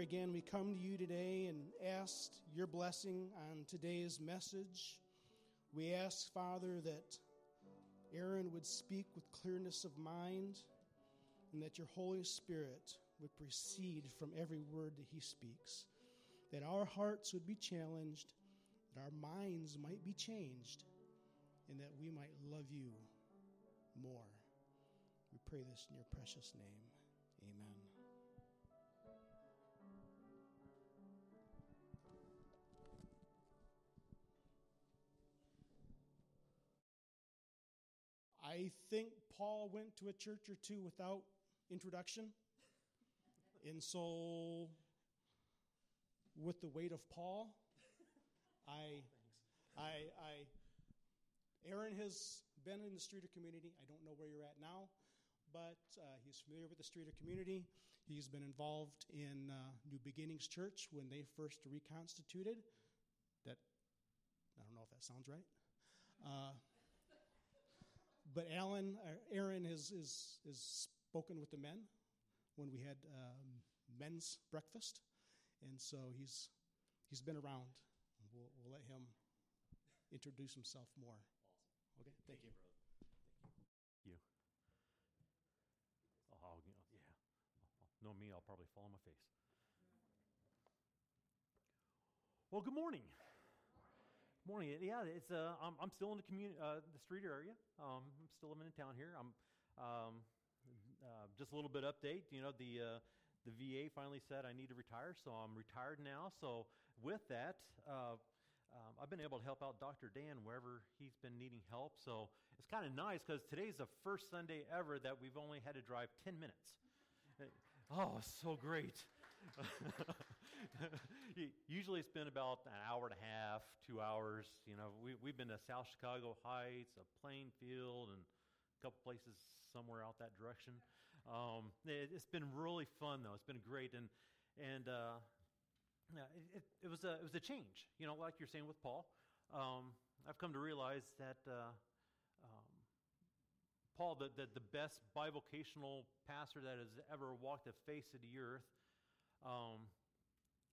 Again, we come to you today and ask your blessing on today's message. We ask, Father, that Aaron would speak with clearness of mind and that your Holy Spirit would proceed from every word that he speaks. That our hearts would be challenged, that our minds might be changed, and that we might love you more. We pray this in your precious name. I think Paul went to a church or two without introduction. And so, with the weight of Paul, I, I, I, Aaron has been in the Streator community. I don't know where you're at now, but uh, he's familiar with the Streator community. He's been involved in uh, New Beginnings Church when they first reconstituted. That, I don't know if that sounds right. Uh, but Alan, uh, Aaron has is, is spoken with the men when we had um, men's breakfast, and so he's he's been around. We'll, we'll let him introduce himself more. Awesome. Okay, thank, Thank you. you, brother. Thank you. You. Oh, yeah. Know me, I'll probably fall on my face. Well, good morning. Morning. Yeah, it's uh, I'm, I'm still in the community, uh, the street area. Um, I'm still living in town here. I'm um, uh, just a little bit update. You know, the uh, the VA finally said I need to retire, so I'm retired now. So with that, uh, um, I've been able to help out Dr. Dan wherever he's been needing help. So it's kind of nice because today's the first Sunday ever that we've only had to drive 10 minutes. Oh, so great. Usually it's been about an hour and a half, two hours. You know, we, we've been to South Chicago Heights, a Plainfield, and a couple places somewhere out that direction. Um, it, has been really fun, though. It's been great. And, and uh, it, it, it, was a, it was a change, you know, like you're saying with Paul. Um, I've come to realize that uh, um, Paul, the, the, the, best bivocational pastor that has ever walked the face of the earth, um,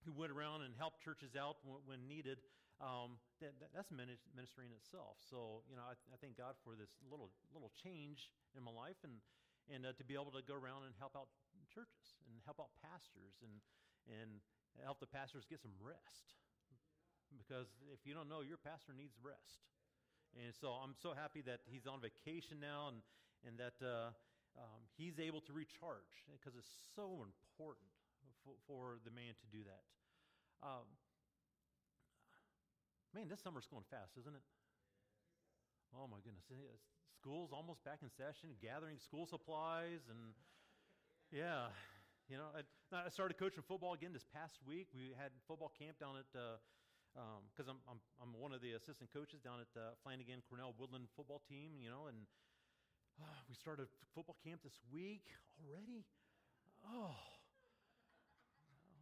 who went around and helped churches out when, needed, um, that, that's ministry in itself. So, you know, I, I, thank God for this little little change in my life and, and uh, to be able to go around and help out churches and help out pastors and, and help the pastors get some rest. Because if you don't know, your pastor needs rest. And so I'm so happy that he's on vacation now and, and that uh, um, he's able to recharge because it's so important for, the man to do that. Um, man, this summer's going fast, isn't it? Oh my goodness. School's almost back in session, gathering school supplies, and yeah. You know, I, I started coaching football again this past week. We had football camp down at uh, because um, I'm, I'm, I'm one of the assistant coaches down at the Flanagan Cornell Woodland football team, you know, and uh, we started football camp this week already. Oh,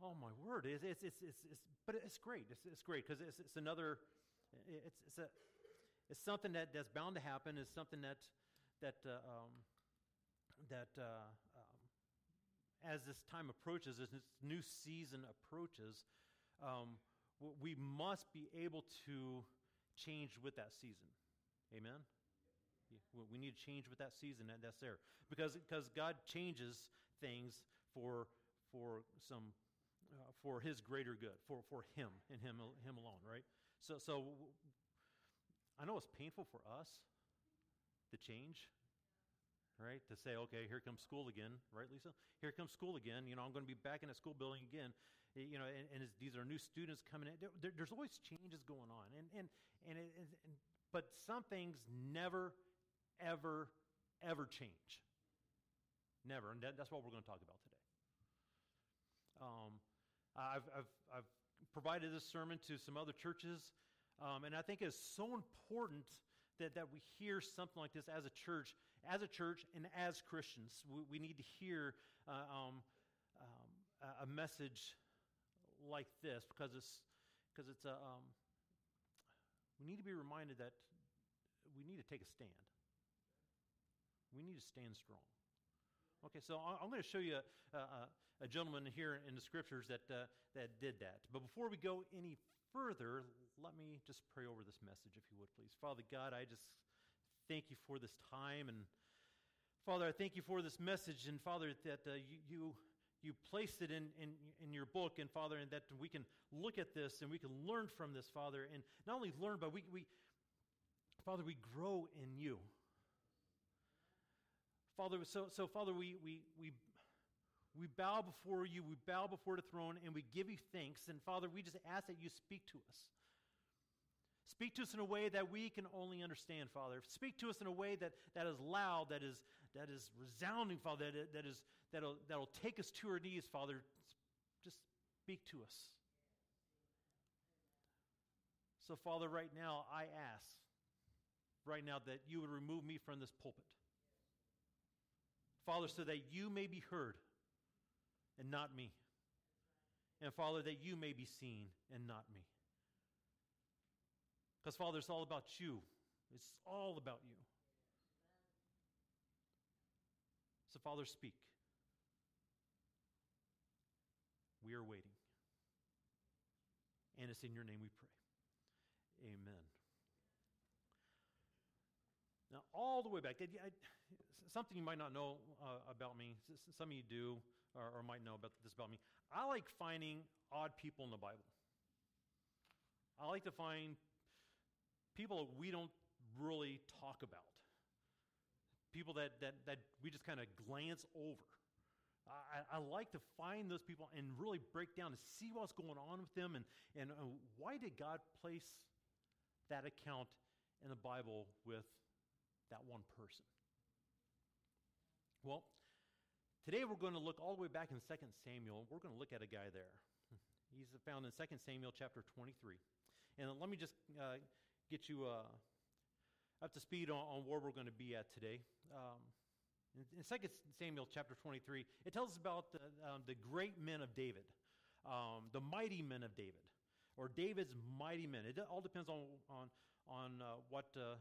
oh my word! It's, it's, it's, it's, it's but it's great. It's, it's great because it's, it's another. It's, it's a it's something that, that's bound to happen. It's something that that uh, um, that uh, um, as this time approaches, as this new season approaches. Um, we must be able to change with that season. Amen? We need to change with that season that's there. Because, because God changes things for, for some uh, for his greater good, for, for him and him, him alone, right? So, so I know it's painful for us to change, right? To say, okay, here comes school again, right, Lisa? Here comes school again. You know, I'm going to be back in that school building again. You know, and, and these are new students coming in. There, there's always changes going on, and and and, it, and but some things never, ever, ever change. Never, and that, that's what we're going to talk about today. Um, I've I've I've provided this sermon to some other churches, um, and I think it's so important that, that we hear something like this as a church, as a church, and as Christians. We, we need to hear uh, um, um, a message like this because it's because it's a. Um, we need to be reminded that we need to take a stand. We need to stand strong. Okay, so I'm going to show you a, a, a gentleman here in the scriptures that, uh, that did that. But before we go any further, let me just pray over this message, if you would, please. Father God, I just thank you for this time. And Father, I thank you for this message. And Father, that uh, you, you, you placed it in, in, in your book. And Father, and that we can look at this and we can learn from this, Father. And not only learn, but we, we Father, we grow in you. Father, so, so Father, we, we, we, we bow before you, we bow before the throne, and we give you thanks. And Father, we just ask that you speak to us. Speak to us in a way that we can only understand, Father. Speak to us in a way that, that is loud, that is, that is resounding, Father, that, that is, that'll, that'll take us to our knees, Father. Just speak to us. So, Father, right now, I ask, right now, that you would remove me from this pulpit. Father, so that you may be heard and not me. And Father, that you may be seen and not me. Because, Father, it's all about you. It's all about you. So, Father, speak. We are waiting. And it's in your name we pray. Amen. Now, all the way back, I, something you might not know uh, about me, some of you do or, or might know about this about me. I like finding odd people in the Bible. I like to find people that we don't really talk about, people that, that, that we just kind of glance over. I, I, like to find those people and really break down and see what's going on with them and, and uh, why did God place that account in the Bible with that one person? Well, today we're going to look all the way back in 2 Samuel. We're going to look at a guy there. He's found in 2 Samuel chapter 23. And let me just uh, get you uh, up to speed on, on, where we're going to be at today. Um, in, in 2 Samuel chapter 23, it tells us about the, um, the great men of David, um, the mighty men of David, or David's mighty men. It all depends on, on, on uh, what uh,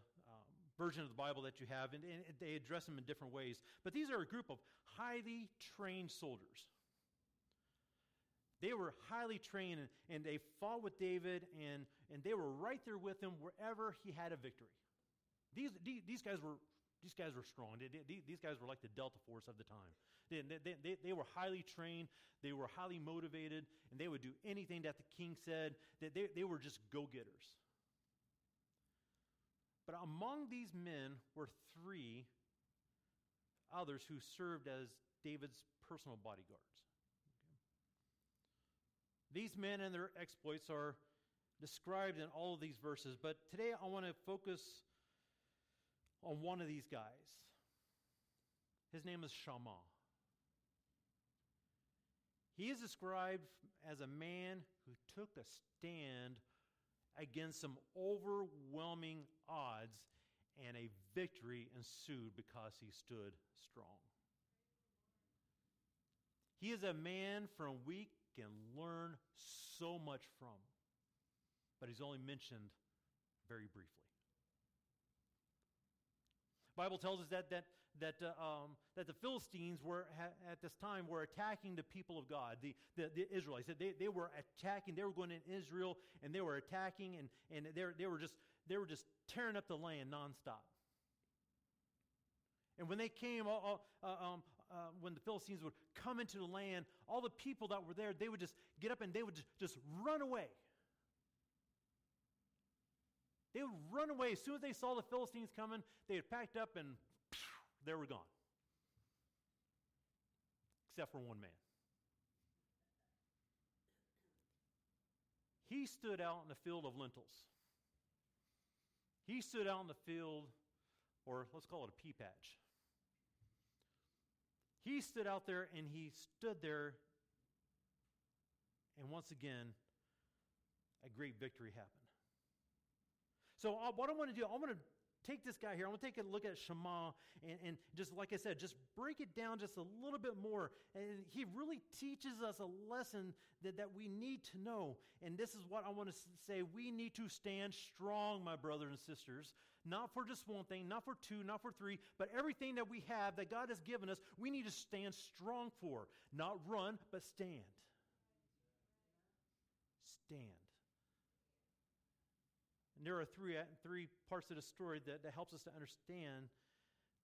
version of the Bible that you have, and, and they address them in different ways. But these are a group of highly trained soldiers. They were highly trained and, and, they fought with David and, and they were right there with him wherever he had a victory. These, these, guys, were, these guys were strong. These guys were like the Delta Force of the time. They, they, they, were highly trained, they were highly motivated, and they would do anything that the king said. They, they, they were just go getters. But among these men were three others who served as David's personal bodyguards. Okay. These men and their exploits are described in all of these verses, but today I want to focus on one of these guys. His name is Shammah. He is described as a man who took a stand against some overwhelming odds, and a victory ensued because he stood strong. He is a man from we can learn so much from, but he's only mentioned very briefly. Bible tells us that, that that, uh, um, that the Philistines were ha- at this time were attacking the people of God, the, the, the Israelites. They, they were attacking, they were going in Israel and they were attacking and, and they, they, were just, they were just tearing up the land nonstop. And when they came, uh, uh, um, uh, when the Philistines would come into the land, all the people that were there, they would just get up and they would just, just run away. They would run away. As soon as they saw the Philistines coming, they had packed up and they were gone. Except for one man. He stood out in the field of lentils. He stood out in the field, or let's call it a pea patch. He stood out there and he stood there, and once again, a great victory happened. So, uh, what I want to do, I want to take this guy here. I want to take a look at Shammah and, and just, like I said, just break it down just a little bit more. And he really teaches us a lesson that, that we need to know. And this is what I want to say. We need to stand strong, my brothers and sisters, not for just one thing, not for two, not for three, but everything that we have that God has given us, we need to stand strong for. Not run, but stand. Stand. And there are three, three parts of the story that, that helps us to understand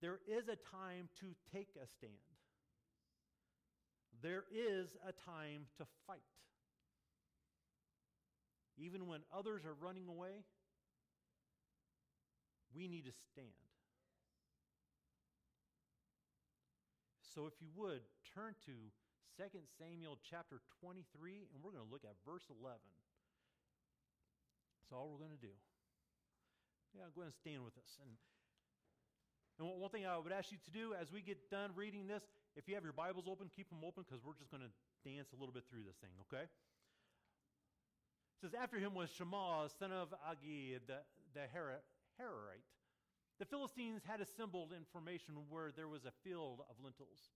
there is a time to take a stand. There is a time to fight. Even when others are running away, we need to stand. So, if you would, turn to 2 Samuel chapter 23, and we're going to look at verse 11. That's all we're going to do. Yeah, go ahead and stand with us. And, and one thing I would ask you to do as we get done reading this, if you have your Bibles open, keep them open because we're just going to dance a little bit through this thing, okay? It says, After him was Shammah, son of Agee, the, the Hararite. The Philistines had assembled in formation where there was a field of lentils.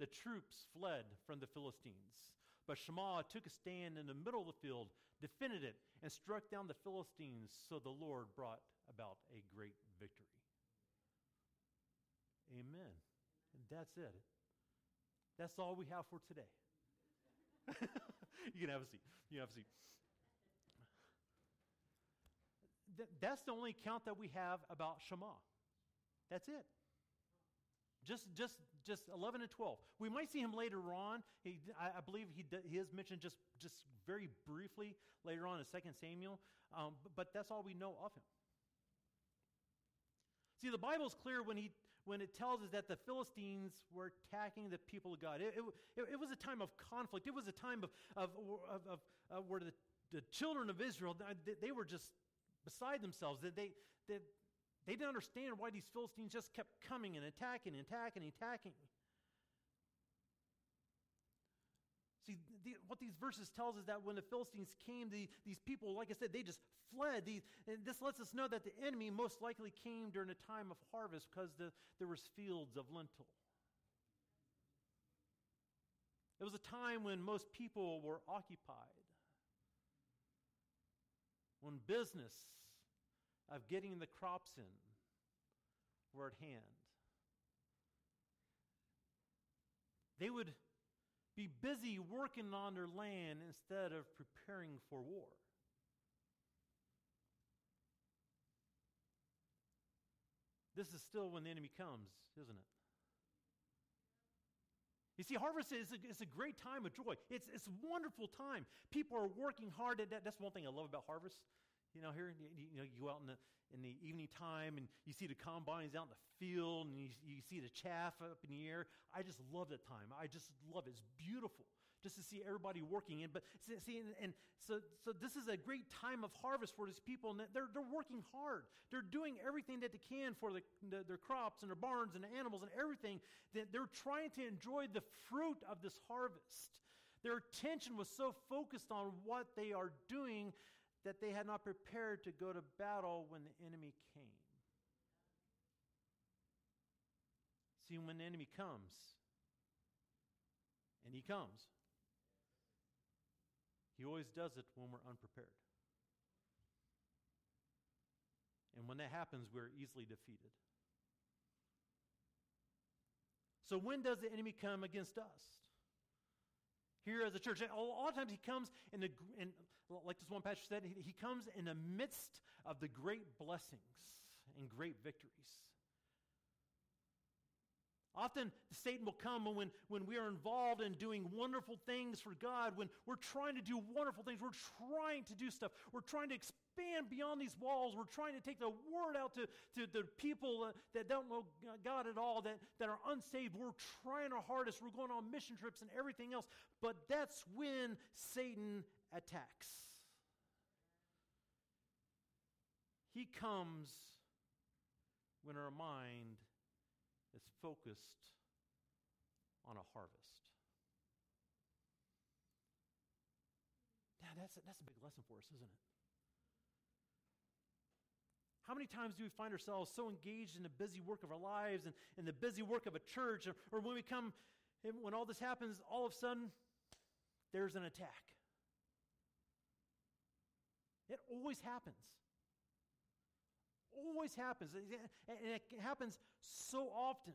The troops fled from the Philistines. But Shammah took a stand in the middle of the field, defended it, and struck down the Philistines, so the Lord brought about a great victory. Amen. And that's it. That's all we have for today. you can have a seat. You have a seat. Th- that's the only account that we have about Shammah. That's it. Just, just, just 11 and 12. We might see him later on. He, I, I believe he, he is mentioned just, just very briefly later on in 2 Samuel, um, but, but that's all we know of him. See, the Bible's clear when, he, when it tells us that the Philistines were attacking the people of God. It, it, it was a time of conflict. It was a time of, of, of, of uh, where the, the children of Israel, they, they were just beside themselves. They, they, they, they didn't understand why these Philistines just kept coming and attacking and attacking and attacking. See, the, what these verses tells is that when the Philistines came, the, these people, like I said, they just fled. These, and this lets us know that the enemy most likely came during a time of harvest because the, there was fields of lentil. It was a time when most people were occupied, when business of getting the crops in were at hand. They would be busy working on their land instead of preparing for war. This is still when the enemy comes, isn't it? You see, harvest is a, a great time of joy. It's, it's a wonderful time. People are working hard at that. That's one thing I love about harvest. You know, here you, you, know, you go out in the in the evening time and you see the combines out in the field and you, you see the chaff up in the air. I just love that time. I just love it. It's beautiful just to see everybody working in. But see, and, and so, so this is a great time of harvest for these people, and they're, they're working hard. They're doing everything that they can for the, the, their crops and their barns and the animals and everything. That they're trying to enjoy the fruit of this harvest. Their attention was so focused on what they are doing that they had not prepared to go to battle when the enemy came. See, when the enemy comes, and he comes, he always does it when we're unprepared. And when that happens, we're easily defeated. So, when does the enemy come against us? Here as a church, a lot of times he comes in the, in, like this one pastor said, he, comes in the midst of the great blessings and great victories. Often Satan will come when, when we are involved in doing wonderful things for God, when we're trying to do wonderful things, we're trying to do stuff, we're trying to expand beyond these walls, we're trying to take the word out to, to the people that don't know God at all, that, that are unsaved. We're trying our hardest, we're going on mission trips and everything else, but that's when Satan attacks. He comes when our mind is focused on a harvest. Now, that's that's a big lesson for us, isn't it? How many times do we find ourselves so engaged in the busy work of our lives and in the busy work of a church, or, or when we come, when all this happens, all of a sudden, there's an attack? It always happens. Always happens. And it happens so often.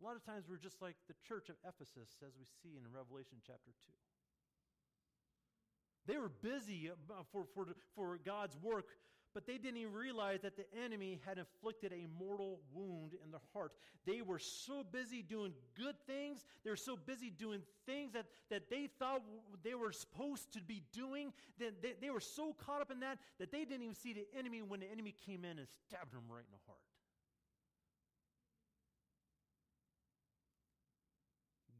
A lot of times we're just like the church of Ephesus, as we see in Revelation chapter 2. They were busy uh, for, for, for God's work, but they didn't even realize that the enemy had inflicted a mortal wound in their heart. They were so busy doing good things, they were so busy doing things that, that they thought they were supposed to be doing, that they, they were so caught up in that that they didn't even see the enemy when the enemy came in and stabbed them right in the heart.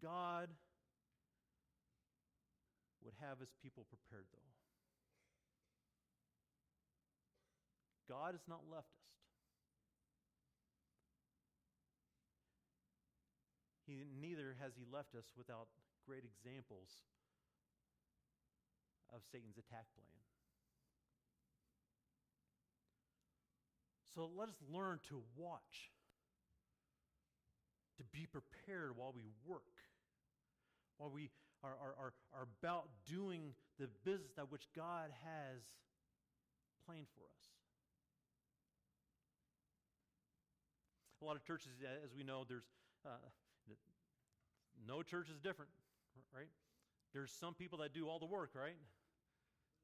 God would have his people prepared, though. God has not left us. He, neither has he left us without great examples of Satan's attack plan. So let us learn to watch, to be prepared while we work, while we are, are, are, are about doing the business that which God has planned for us. A lot of churches, as we know, there's uh, no church is different, right? There's some people that do all the work, right?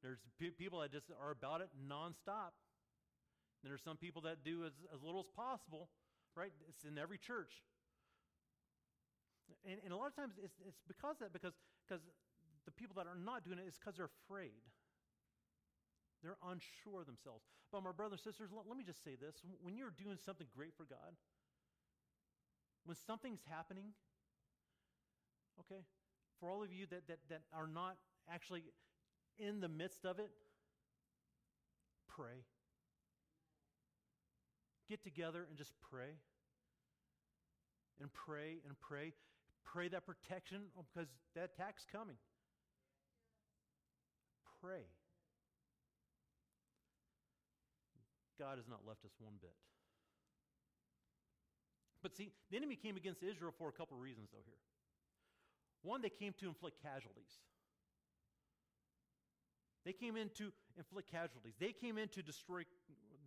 There's pe- people that just are about it nonstop. And there's some people that do as, as little as possible, right? It's in every church. And, and a lot of times it's, it's because that, because because the people that are not doing it is because they're afraid. They're unsure of themselves. But my brothers and sisters, let, let me just say this. When you're doing something great for God, when something's happening, okay, for all of you that, that, that are not actually in the midst of it, pray. Get together and just pray. And pray and pray Pray that protection oh, because that attack's coming. Pray. God has not left us one bit. But see, the enemy came against Israel for a couple reasons, though, here. One, they came to inflict casualties. They came in to inflict casualties. They came in to destroy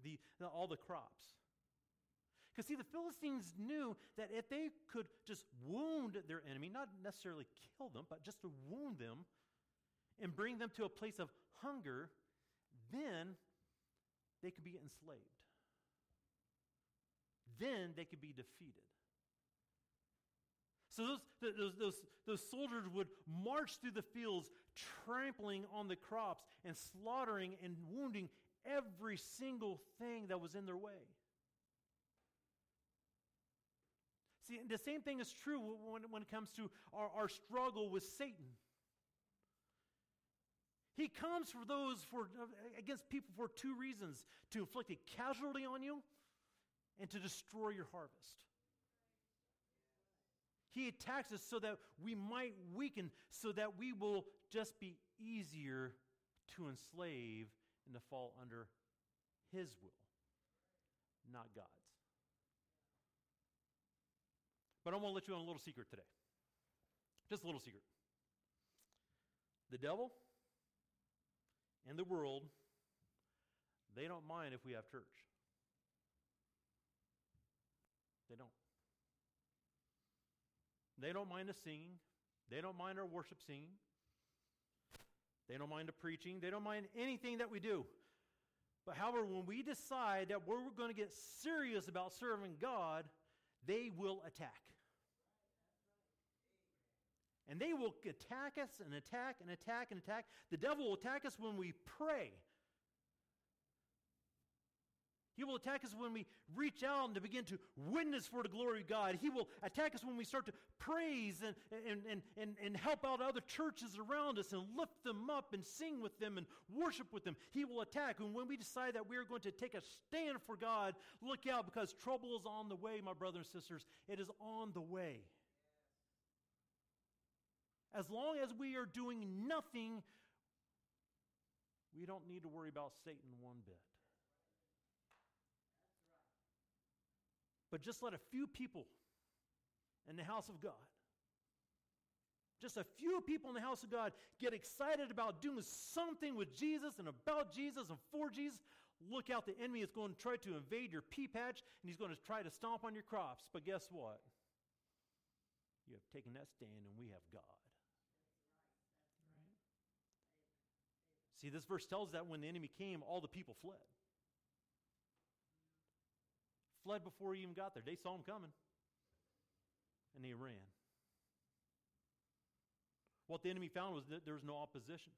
the, all the crops. Because, see, the Philistines knew that if they could just wound their enemy, not necessarily kill them, but just to wound them and bring them to a place of hunger, then they could be enslaved. Then they could be defeated. So those, those, those, those soldiers would march through the fields, trampling on the crops and slaughtering and wounding every single thing that was in their way. See, the same thing is true when, when it comes to our, our struggle with Satan. He comes for those for against people for two reasons: to inflict a casualty on you and to destroy your harvest. He attacks us so that we might weaken, so that we will just be easier to enslave and to fall under his will, not God's. But I'm going to let you on a little secret today. Just a little secret. The devil and the world, they don't mind if we have church. They don't. They don't mind us singing. They don't mind our worship singing. They don't mind the preaching. They don't mind anything that we do. But however, when we decide that we're going to get serious about serving God, they will attack. And they will attack us and attack and attack and attack. The devil will attack us when we pray. He will attack us when we reach out and to begin to witness for the glory of God. He will attack us when we start to praise and, and, and, and, and help out other churches around us and lift them up and sing with them and worship with them. He will attack. And when we decide that we are going to take a stand for God, look out because trouble is on the way, my brothers and sisters. It is on the way. As long as we are doing nothing we don't need to worry about Satan one bit. But just let a few people in the house of God, just a few people in the house of God get excited about doing something with Jesus and about Jesus and for Jesus. Look out, the enemy is going to try to invade your pea patch and he's going to try to stomp on your crops. But guess what? You have taken that stand and we have God. See, this verse tells that when the enemy came, all the people fled fled before he even got there. They saw him coming, and they ran. What the enemy found was that there was no opposition.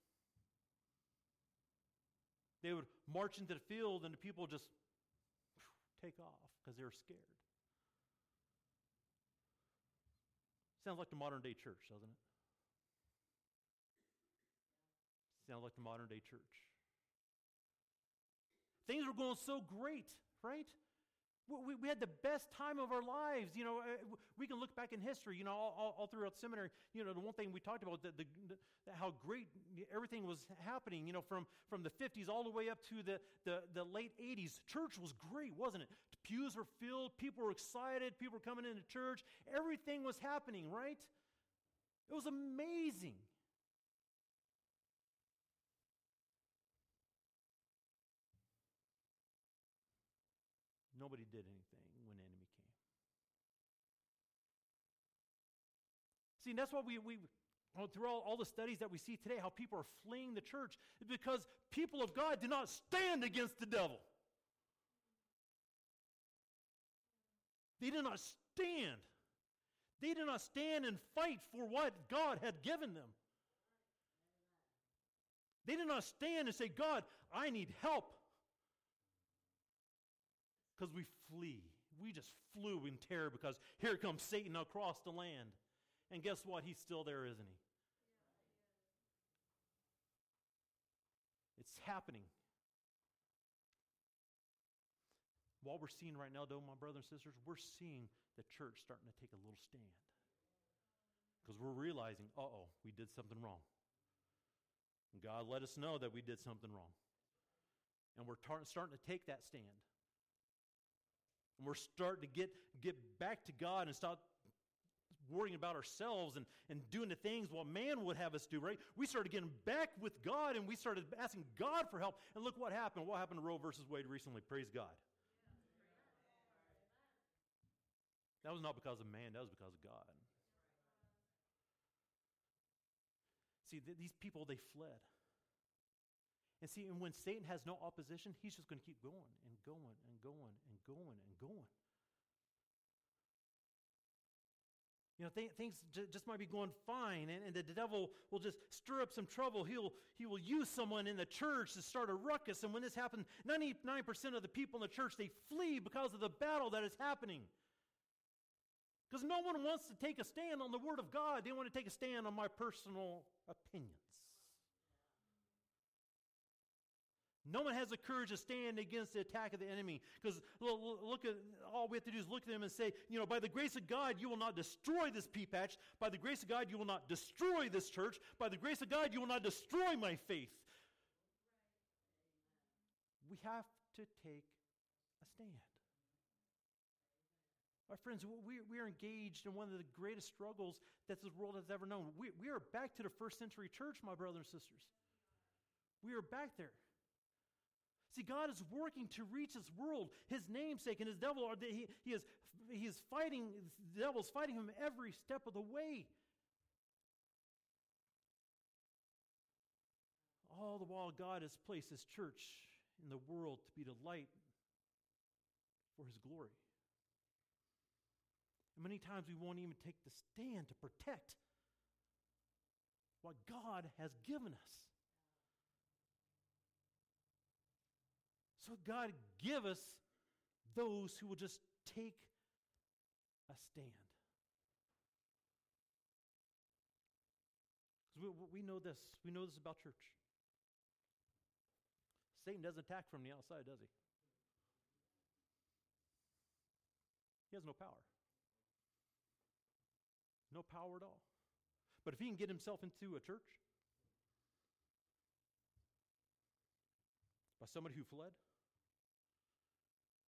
They would march into the field, and the people just take off because they were scared. Sounds like the modern day church, doesn't it? Sounds like the modern day church. Things were going so great, right? We, we had the best time of our lives. You know, uh, we can look back in history, you know, all, all, all throughout seminary. You know, the one thing we talked about, the, the, the, how great everything was happening, you know, from, from the 50s all the way up to the, the, the late 80s. Church was great, wasn't it? The pews were filled, people were excited, people were coming into church. Everything was happening, right? It was amazing. Nobody did anything when the enemy came. See, that's why we, we through all, all the studies that we see today, how people are fleeing the church, is because people of God do not stand against the devil. They do not stand. They do not stand and fight for what God had given them. They did not stand and say, God, I need help because we flee. We just flew in terror because here comes Satan across the land. And guess what? He's still there, isn't he? It's happening. What we're seeing right now, though, my brothers and sisters, we're seeing the church starting to take a little stand. Because we're realizing, uh oh, we did something wrong. God let us know that we did something wrong. And we're tar- starting to take that stand. And we're starting to get, get back to God and stop worrying about ourselves and, and doing the things what man would have us do, right? We started getting back with God and we started asking God for help. And look what happened. What happened to Roe versus Wade recently? Praise God. That was not because of man, that was because of God. See, th- these people, they fled. And see, and when Satan has no opposition, he's just going to keep going and going and going and going and going. You know, th- things j- just might be going fine, and, and, the devil will just stir up some trouble. He'll, he will use someone in the church to start a ruckus. And when this happens, 99% of the people in the church, they flee because of the battle that is happening. Because no one wants to take a stand on the Word of God. They want to take a stand on my personal opinions. No one has the courage to stand against the attack of the enemy. Because look at all we have to do is look at them and say, you know, by the grace of God, you will not destroy this pea patch. By the grace of God, you will not destroy this church. By the grace of God, you will not destroy my faith. We have to take a stand. My friends, we, we are engaged in one of the greatest struggles that this world has ever known. We, we are back to the first century church, my brothers and sisters. We are back there. See, God is working to reach His world, His namesake, and His devil. Are, he, he, is, he is fighting, the devil's fighting him every step of the way. All the while, God has placed His church in the world to be the light for His glory. And many times we won't even take the stand to protect what God has given us. So, God, give us those who will just take a stand. Because we, we know this. We know this about church. Satan doesn't attack from the outside, does he? He has no power. No power at all. But if he can get himself into a church, By somebody who fled?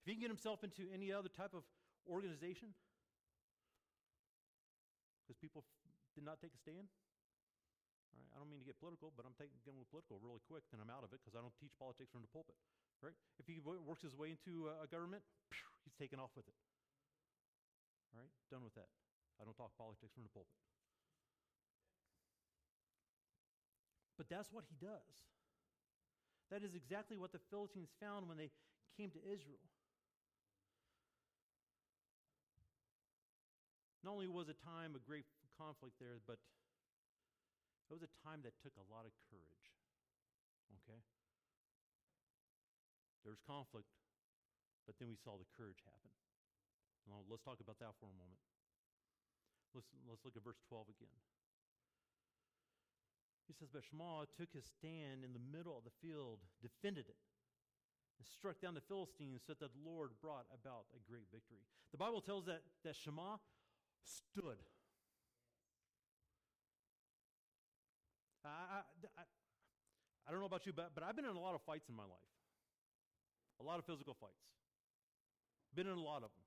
If he can get himself into any other type of organization, because people f- did not take a stand. I don't mean to get political, but I'm taking getting political really quick, then I'm out of it because I don't teach politics from the pulpit. Right? If he w- works his way into a, a government, phew, he's taken off with it. All right, done with that. I don't talk politics from the pulpit. But that's what he does. That is exactly what the Philistines found when they came to Israel. Not only was a time of great conflict there, but it was a time that took a lot of courage. Okay? There was conflict, but then we saw the courage happen. Now, let's talk about that for a moment. Let's, let's look at verse 12 again. He says, But Shammah took his stand in the middle of the field, defended it, and struck down the Philistines so that the Lord brought about a great victory. The Bible tells that, that Shammah stood. I, I, I, don't know about you, but, but I've been in a lot of fights in my life. A lot of physical fights. Been in a lot of them.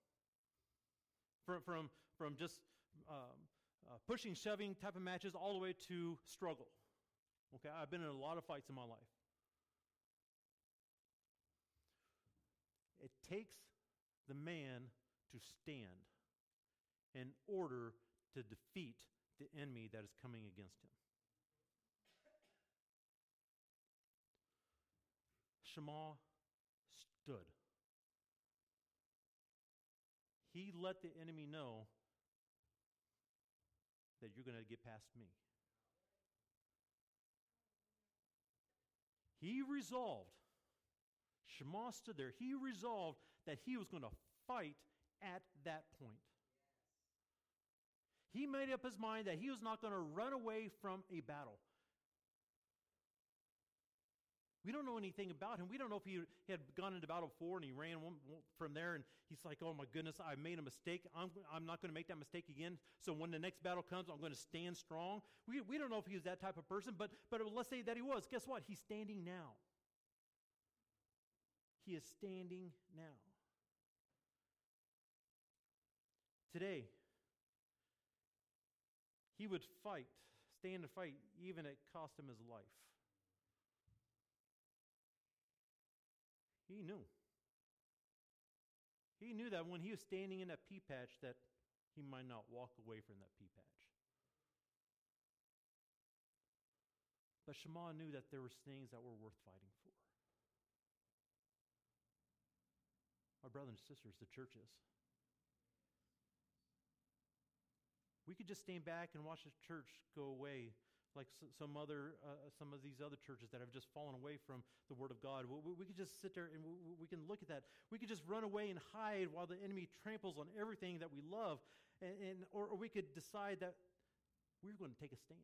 From, from, from just um, uh, pushing, shoving type of matches all the way to struggle. Okay, I've been in a lot of fights in my life. It takes the man to stand in order to defeat the enemy that is coming against him. Shammah stood. He let the enemy know that you're going to get past me. He resolved, Shammah stood there, he resolved that he was going to fight at that point. He made up his mind that he was not going to run away from a battle. We don't know anything about him. We don't know if he had gone into battle before and he ran from there and he's like, oh my goodness, I made a mistake. I'm, I'm not going to make that mistake again. So when the next battle comes, I'm going to stand strong. We, we don't know if he was that type of person, but, but let's say that he was. Guess what? He's standing now. He is standing now. Today, he would fight, stand to fight, even it cost him his life. He knew. He knew that when he was standing in that pea patch that he might not walk away from that pea patch. But Shammah knew that there were things that were worth fighting for. My brothers and sisters, the churches. We could just stand back and watch the church go away like some other uh, some of these other churches that have just fallen away from the word of god. We, we could just sit there and we, we, can look at that. We could just run away and hide while the enemy tramples on everything that we love and, and or, or we could decide that we're going to take a stand.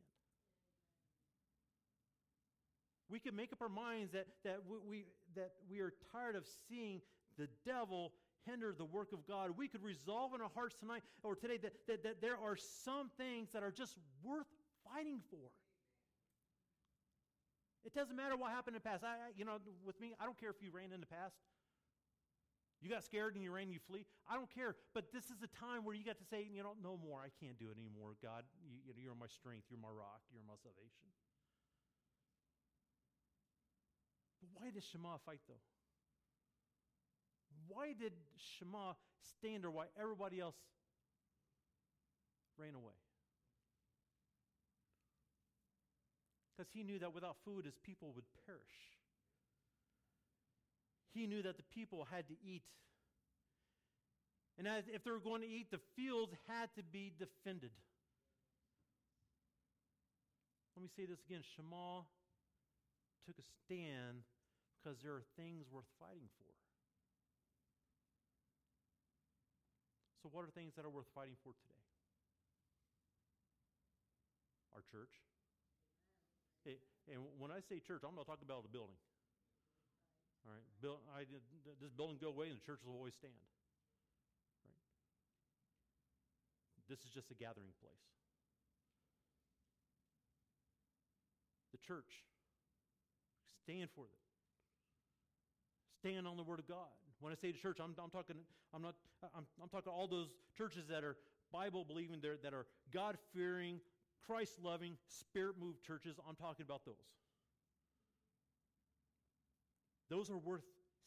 We could make up our minds that, that we that we are tired of seeing the devil hinder the work of God. We could resolve in our hearts tonight or today that, that, that there are some things that are just worth fighting for. It doesn't matter what happened in the past. I, you know, with me, I don't care if you ran in the past. You got scared and you ran and you flee. I don't care. But this is a time where you got to say, you know, no more. I can't do it anymore. God, you, you know, you're my strength. You're my rock. You're my salvation. But why does Shammah fight, though? Why did Shammah stand there while everybody else ran away? because he knew that without food, his people would perish. He knew that the people had to eat. And as, if they were going to eat, the fields had to be defended. Let me say this again Shammah took a stand because there are things worth fighting for. So, what are things that are worth fighting for today? Our church, it, and when I say church, I'm not talking about a building. All right, Build, I, this building go away and the church will always stand. Right? This is just a gathering place. The church, stand for it. stand on the Word of God. When I say the church, I'm, I'm talking, I'm not, I'm, I'm talking all those churches that are Bible believing, that are God fearing, Christ loving, spirit moved churches. I'm talking about those. Those are worth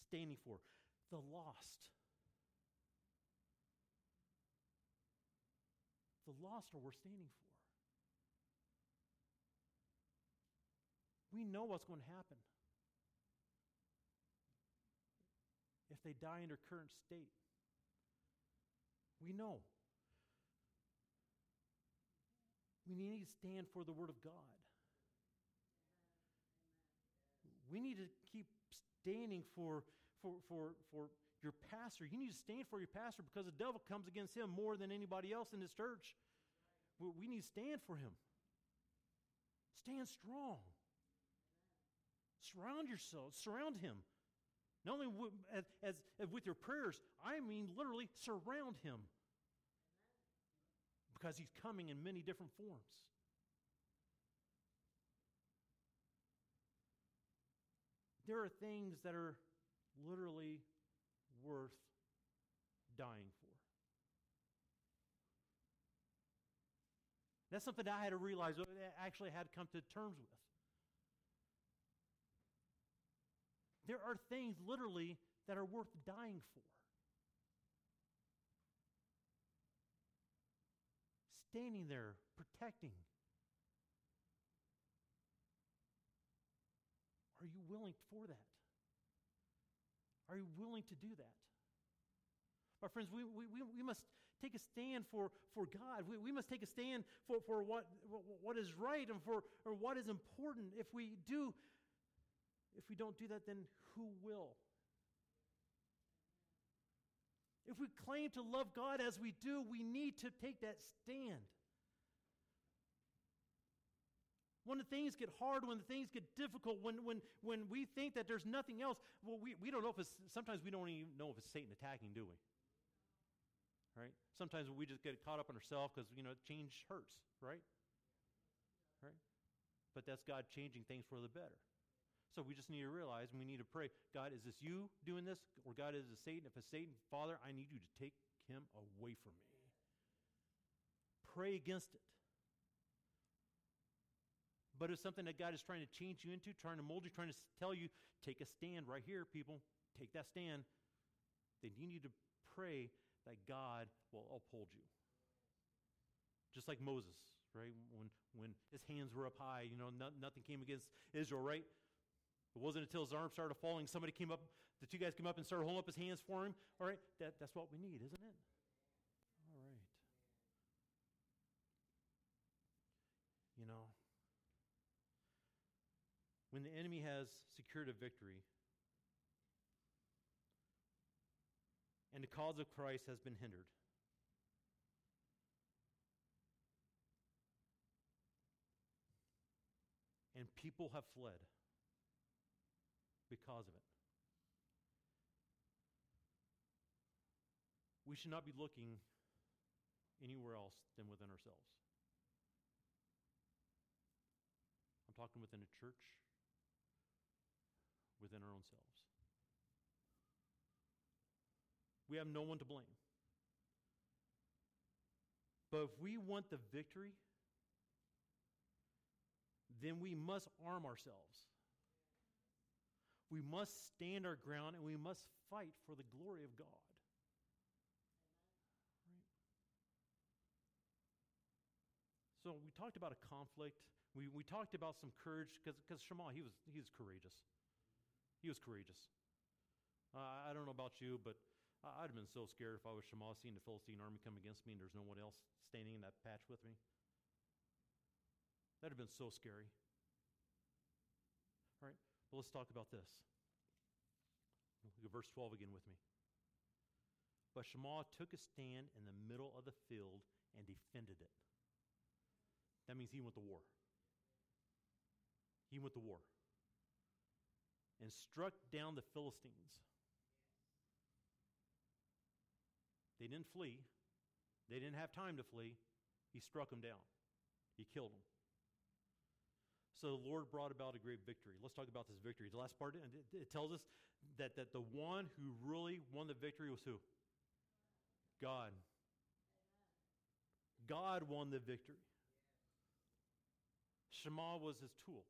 standing for. The lost. The lost are worth standing for. We know what's going to happen. If they die in their current state. We know. We need to stand for the Word of God. We need to keep standing for, for, for, for your pastor. You need to stand for your pastor because the devil comes against him more than anybody else in this church. We need to stand for him. Stand strong. Surround yourself, surround him. Not only as, as, as with your prayers, I mean literally surround him. Because he's coming in many different forms. There are things that are literally worth dying for. That's something I had to realize, I actually had to come to terms with. There are things literally that are worth dying for. Standing there, protecting. Are you willing for that? Are you willing to do that? My friends, we, we, we must take a stand for, for God. We, we must take a stand for, for what, what is right and for or what is important. If we do if we don't do that, then who will? If we claim to love God as we do, we need to take that stand. When the things get hard, when the things get difficult, when, when, when we think that there's nothing else, well, we, we don't know if it's, sometimes we don't even know if it's Satan attacking, do we? Right? Sometimes we just get caught up in ourselves because, you know, change hurts, right? Right? But that's God changing things for the better. So we just need to realize and we need to pray God, is this you doing this? Or God, is it Satan? If it's Satan, Father, I need you to take him away from me. Pray against it. But it's something that God is trying to change you into, trying to mold you, trying to tell you, take a stand right here, people. Take that stand. Then you need to pray that God will uphold you. Just like Moses, right? When, when his hands were up high, you know, no, nothing came against Israel, right? It wasn't until his arm started falling, somebody came up, the two guys came up and started holding up his hands for him. All right, that, that's what we need, isn't it? All right. You know, when the enemy has secured a victory and the cause of Christ has been hindered, and people have fled because of it. We should not be looking anywhere else than within ourselves. I'm talking within a church, within our own selves. We have no one to blame. But if we want the victory, then we must arm ourselves. We must stand our ground and we must fight for the glory of God. Right? So we talked about a conflict. We, we talked about some courage because Shammah, he was, he was courageous. He was courageous. Uh, I don't know about you, but I'd have been so scared if I was Shammah seeing the Philistine army come against me and there's no one else standing in that patch with me. That'd have been so scary. All right? Let's talk about this. Look at verse 12 again with me. But Shammah took a stand in the middle of the field and defended it. That means he went to war. He went to war and struck down the Philistines. They didn't flee, they didn't have time to flee. He struck them down, he killed them. So the Lord brought about a great victory. Let's talk about this victory. The last part, and it, it tells us that, that the one who really won the victory was who? God. God won the victory. Shammah was his tool.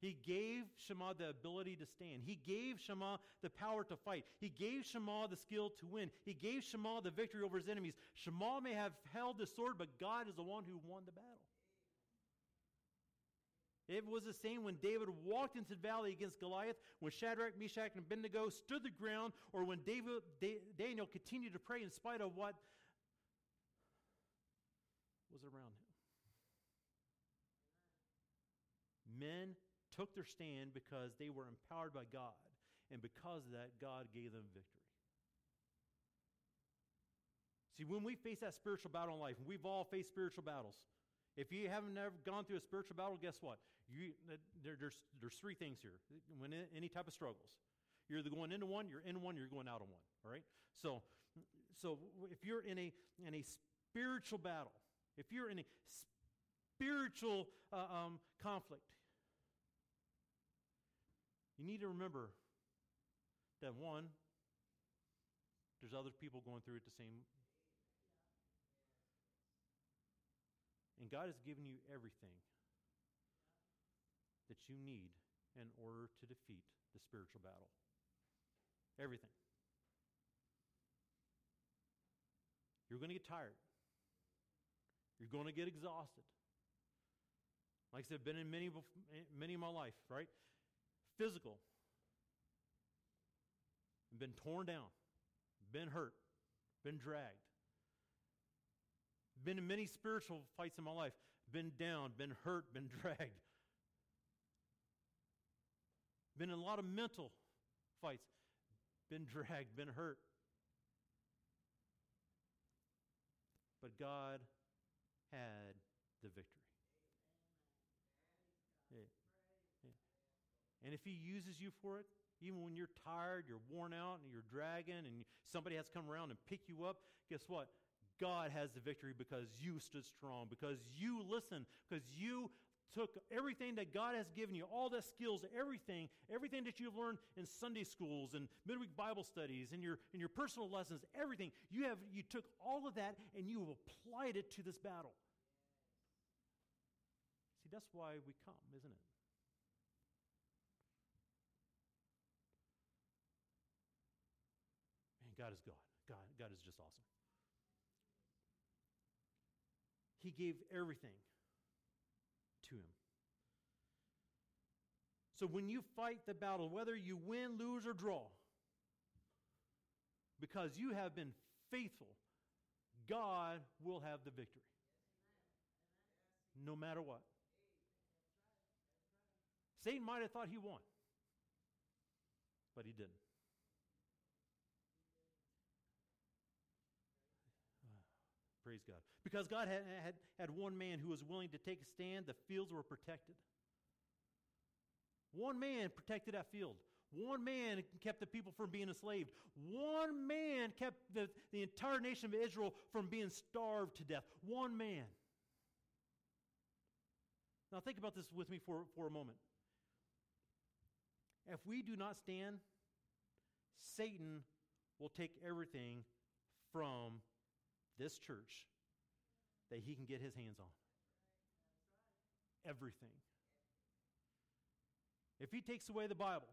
He gave Shammah the ability to stand. He gave Shammah the power to fight. He gave Shammah the skill to win. He gave Shammah the victory over his enemies. Shammah may have held the sword, but God is the one who won the battle. It was the same when David walked into the valley against Goliath, when Shadrach, Meshach, and Abednego stood the ground, or when David, Daniel continued to pray in spite of what was around him. Men took their stand because they were empowered by God, and because of that, God gave them victory. See, when we face that spiritual battle in life, and we've all faced spiritual battles, if you haven't ever gone through a spiritual battle, guess what? You, there, there's, there's three things here. When any type of struggles, you're either going into one, you're in one, you're going out of one. All right. So, so if you're in a in a spiritual battle, if you're in a spiritual uh, um, conflict, you need to remember that one, there's other people going through it the same. And God has given you everything that you need in order to defeat the spiritual battle. Everything. You're going to get tired. You're going to get exhausted. Like I said, been in many, many of my life, right? physical, been torn down, been hurt, been dragged, been in many spiritual fights in my life, been down, been hurt, been dragged, been in a lot of mental fights, been dragged, been hurt. But God had the victory. Yeah. Yeah. And if He uses you for it, even when you're tired, you're worn out, and you're dragging, and somebody has to come around and pick you up, guess what? God has the victory because you stood strong, because you listened, because you took everything that God has given you, all the skills, everything, everything that you've learned in Sunday schools and midweek Bible studies and your in your personal lessons, everything. You have you took all of that and you have applied it to this battle. See, that's why we come, isn't it? Man, God is God. God, God is just awesome. He gave everything to him. So when you fight the battle, whether you win, lose, or draw, because you have been faithful, God will have the victory. No matter what. Satan might have thought he won, but he didn't. Praise God. Because God had, had, had one man who was willing to take a stand, the fields were protected. One man protected that field. One man kept the people from being enslaved. One man kept the, the entire nation of Israel from being starved to death. One man. Now, think about this with me for, for a moment. If we do not stand, Satan will take everything from this church that he can get his hands on. Everything. If he takes away the Bible,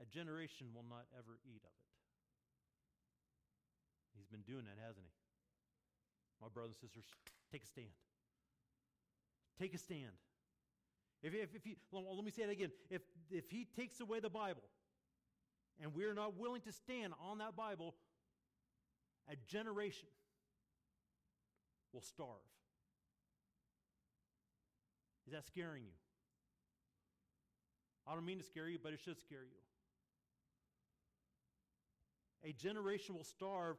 a generation will not ever eat of it. He's been doing that, hasn't he? My brothers and sisters, take a stand. Take a stand. If, if, if he, let me say it again. If, if he takes away the Bible and we're not willing to stand on that Bible, a generation will starve. Is that scaring you? I don't mean to scare you, but it should scare you. A generation will starve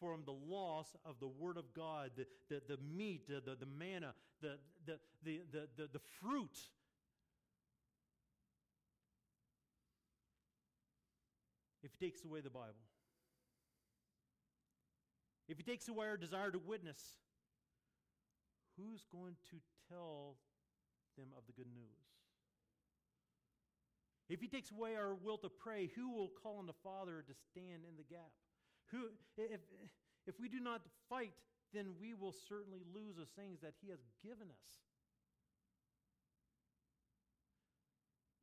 from the loss of the Word of God, the, the, the meat, the, the, the manna, the, the, the, the, the, the fruit. If he takes away the Bible. If he takes away our desire to witness, who's going to tell them of the good news? If he takes away our will to pray, who will call on the Father to stand in the gap? Who, if, if we do not fight, then we will certainly lose the things that he has given us.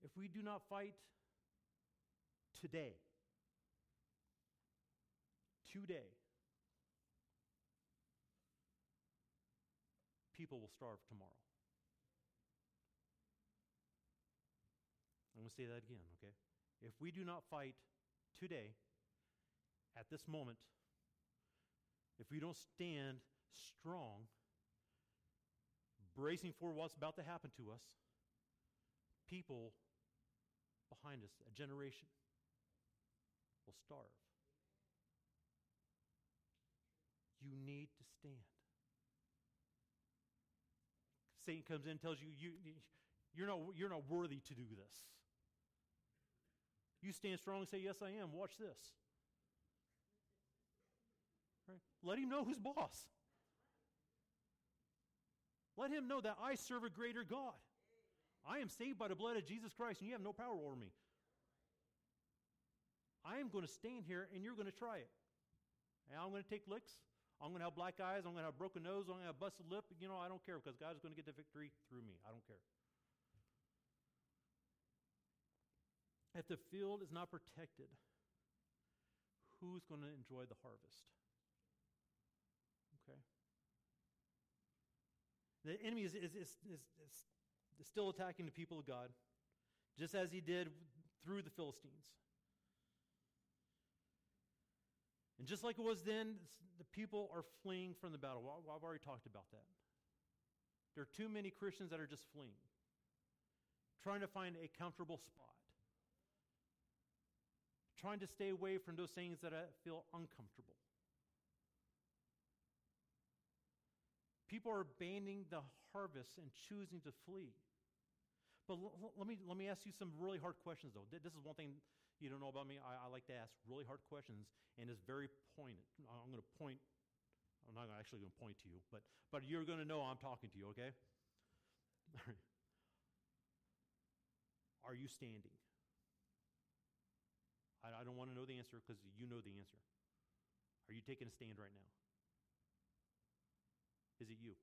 If we do not fight today, today, people will starve tomorrow. Going to say that again, okay? If we do not fight today, at this moment, if we don't stand strong, bracing for what's about to happen to us, people behind us, a generation, will starve. You need to stand. Satan comes in and tells you, you you're, not, you're not worthy to do this. You stand strong and say, Yes, I am. Watch this. Right? Let him know who's boss. Let him know that I serve a greater God. I am saved by the blood of Jesus Christ, and you have no power over me. I am going to stand here, and you're going to try it. And I'm going to take licks. I'm going to have black eyes. I'm going to have broken nose. I'm going to have busted lip. You know, I don't care because God is going to get the victory through me. I don't care. If the field is not protected, who's going to enjoy the harvest? Okay. The enemy is, is, is, is, is still attacking the people of God, just as he did through the Philistines. And just like it was then, the people are fleeing from the battle. I've already talked about that. There are too many Christians that are just fleeing, trying to find a comfortable spot trying to stay away from those things that I feel uncomfortable. People are abandoning the harvest and choosing to flee. But l- l- let, me, let me ask you some really hard questions, though. This is one thing you don't know about me. I, I like to ask really hard questions, and it's very pointed. I'm going to point, I'm not actually going to point to you, but, but you're going to know I'm talking to you, okay? Are you standing? I, I don't want to know the answer because you know the answer. Are you taking a stand right now? Is it you?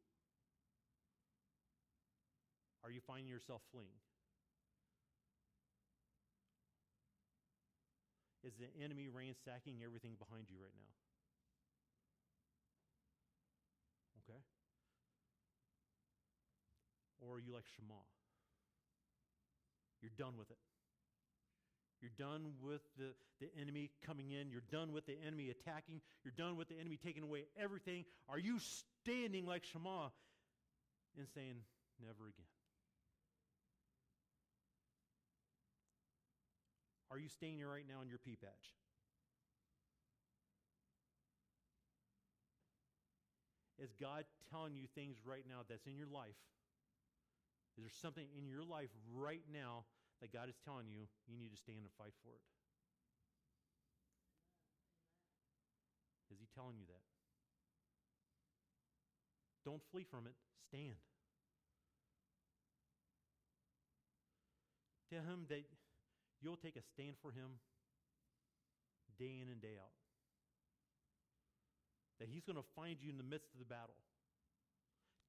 Are you finding yourself fleeing? Is the enemy ransacking everything behind you right now? Okay? Or are you like Shammah? You're done with it. You're done with the, the enemy coming in. You're done with the enemy attacking. You're done with the enemy taking away everything. Are you standing like Shammah and saying, never again? Are you here right now in your pea patch? Is God telling you things right now that's in your life? Is there something in your life right now that God is telling you, you need to stand and fight for it? Is He telling you that? Don't flee from it, stand. Tell Him that you'll take a stand for Him day in and day out. That He's going to find you in the midst of the battle.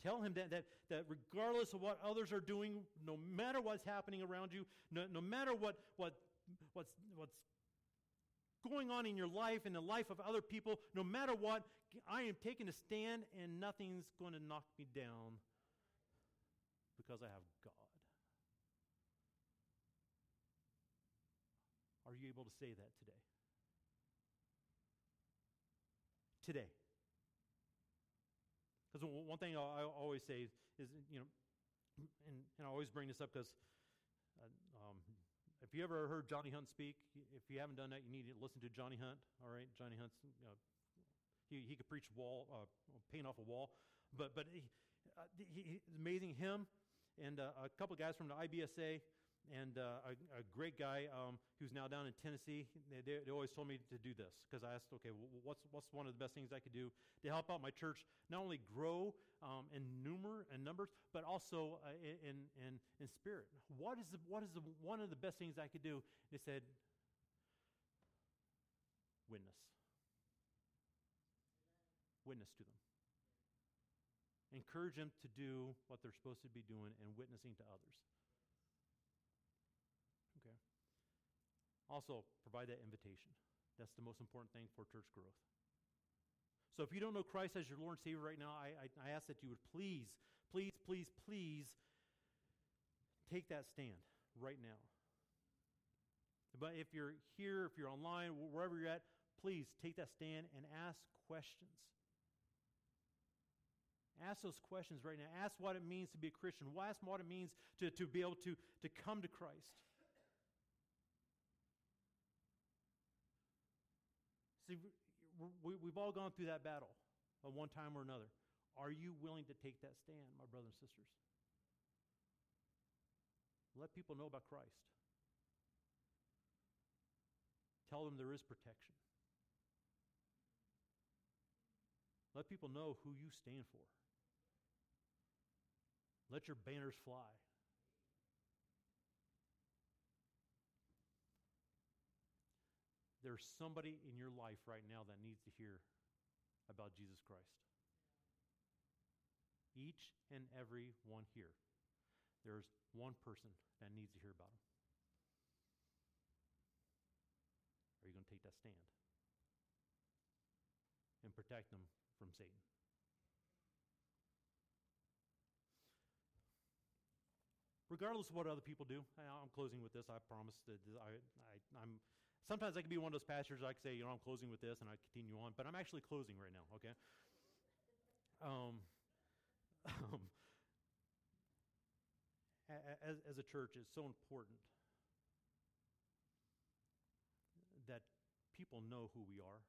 Tell him that, that, that regardless of what others are doing, no matter what's happening around you, no, no matter what, what, what's, what's going on in your life and the life of other people, no matter what, I am taking a stand and nothing's going to knock me down because I have God. Are you able to say that today? Today. Because one thing I always say is, you know, and, and I always bring this up because uh, um, if you ever heard Johnny Hunt speak, if you haven't done that, you need to listen to Johnny Hunt. All right, Johnny Hunt's, you know, he, he could preach wall, uh, paint off a wall, but but he, uh, he, amazing him and uh, a couple guys from the IBSA. And uh, a, a great guy um, who's now down in Tennessee. They, they, always told me to do this because I asked, okay, what's what's one of the best things I could do to help out my church not only grow um, in numer and numbers, but also uh, in, in in spirit. What is the, what is the, one of the best things I could do? They said, witness. Witness to them. Encourage them to do what they're supposed to be doing and witnessing to others. Also, provide that invitation. That's the most important thing for church growth. So if you don't know Christ as your Lord and Savior right now, I, I, I ask that you would please, please, please, please take that stand right now. But if you're here, if you're online, wherever you're at, please take that stand and ask questions. Ask those questions right now. Ask what it means to be a Christian. Ask what it means to, to be able to, to come to Christ. See, we, we've all gone through that battle at one time or another. Are you willing to take that stand, my brothers and sisters? Let people know about Christ. Tell them there is protection. Let people know who you stand for. Let your banners fly. There's somebody in your life right now that needs to hear about Jesus Christ. Each and every one here. There's one person that needs to hear about him. Are you going to take that stand and protect them from Satan? regardless of what other people do. I, am closing with this. I promise that I, I, am Sometimes I can be one of those pastors. I can say, you know, I'm closing with this, and I continue on. But I'm actually closing right now. Okay. Um, um, as, as a church, it's so important that people know who we are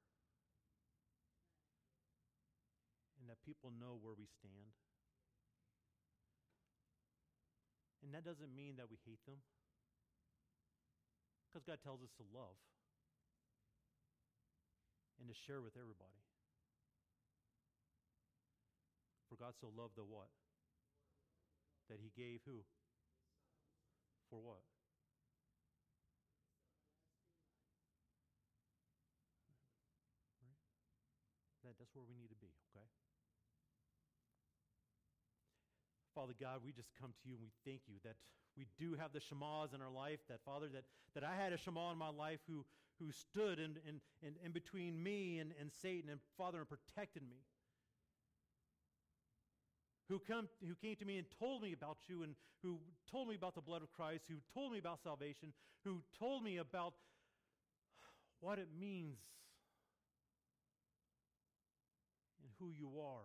and that people know where we stand. And that doesn't mean that we hate them. Because God tells us to love and to share with everybody. For God so loved the what? That he gave who? For what? Right? That, that's where we need be, okay? Father God, we just come to you and we thank you that we do have the Shammah's in our life, that Father, that, that I had a Shammah in my life who, who stood in, in, in, in between me and, and Satan, and Father, and protected me. Who, come, who came to me and told me about you, and who told me about the blood of Christ, who told me about salvation, who told me about what it means and who you are.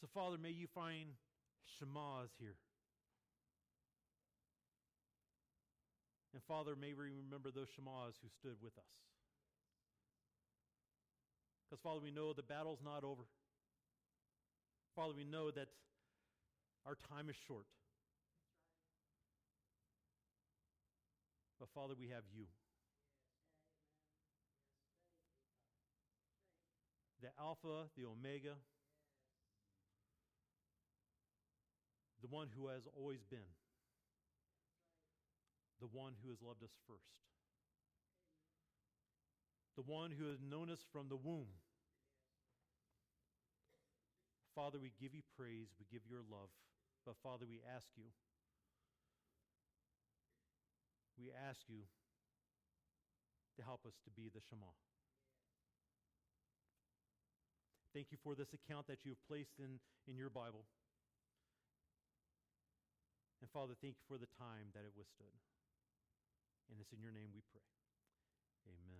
So, Father, may you find Shammah's here. And Father, may we remember those Shammah's who stood with us. Because, Father, we know the battle's not over. Father, we know that our time is short. But, Father, we have you. The Alpha, the Omega, the one who has always been, the one who has loved us first, the one who has known us from the womb. Father, we give you praise, we give your love, but Father, we ask you, we ask you to help us to be the Shammah. Thank you for this account that you have placed in, in your Bible. And Father, thank you for the time that it withstood. And it's in your name we pray. Amen.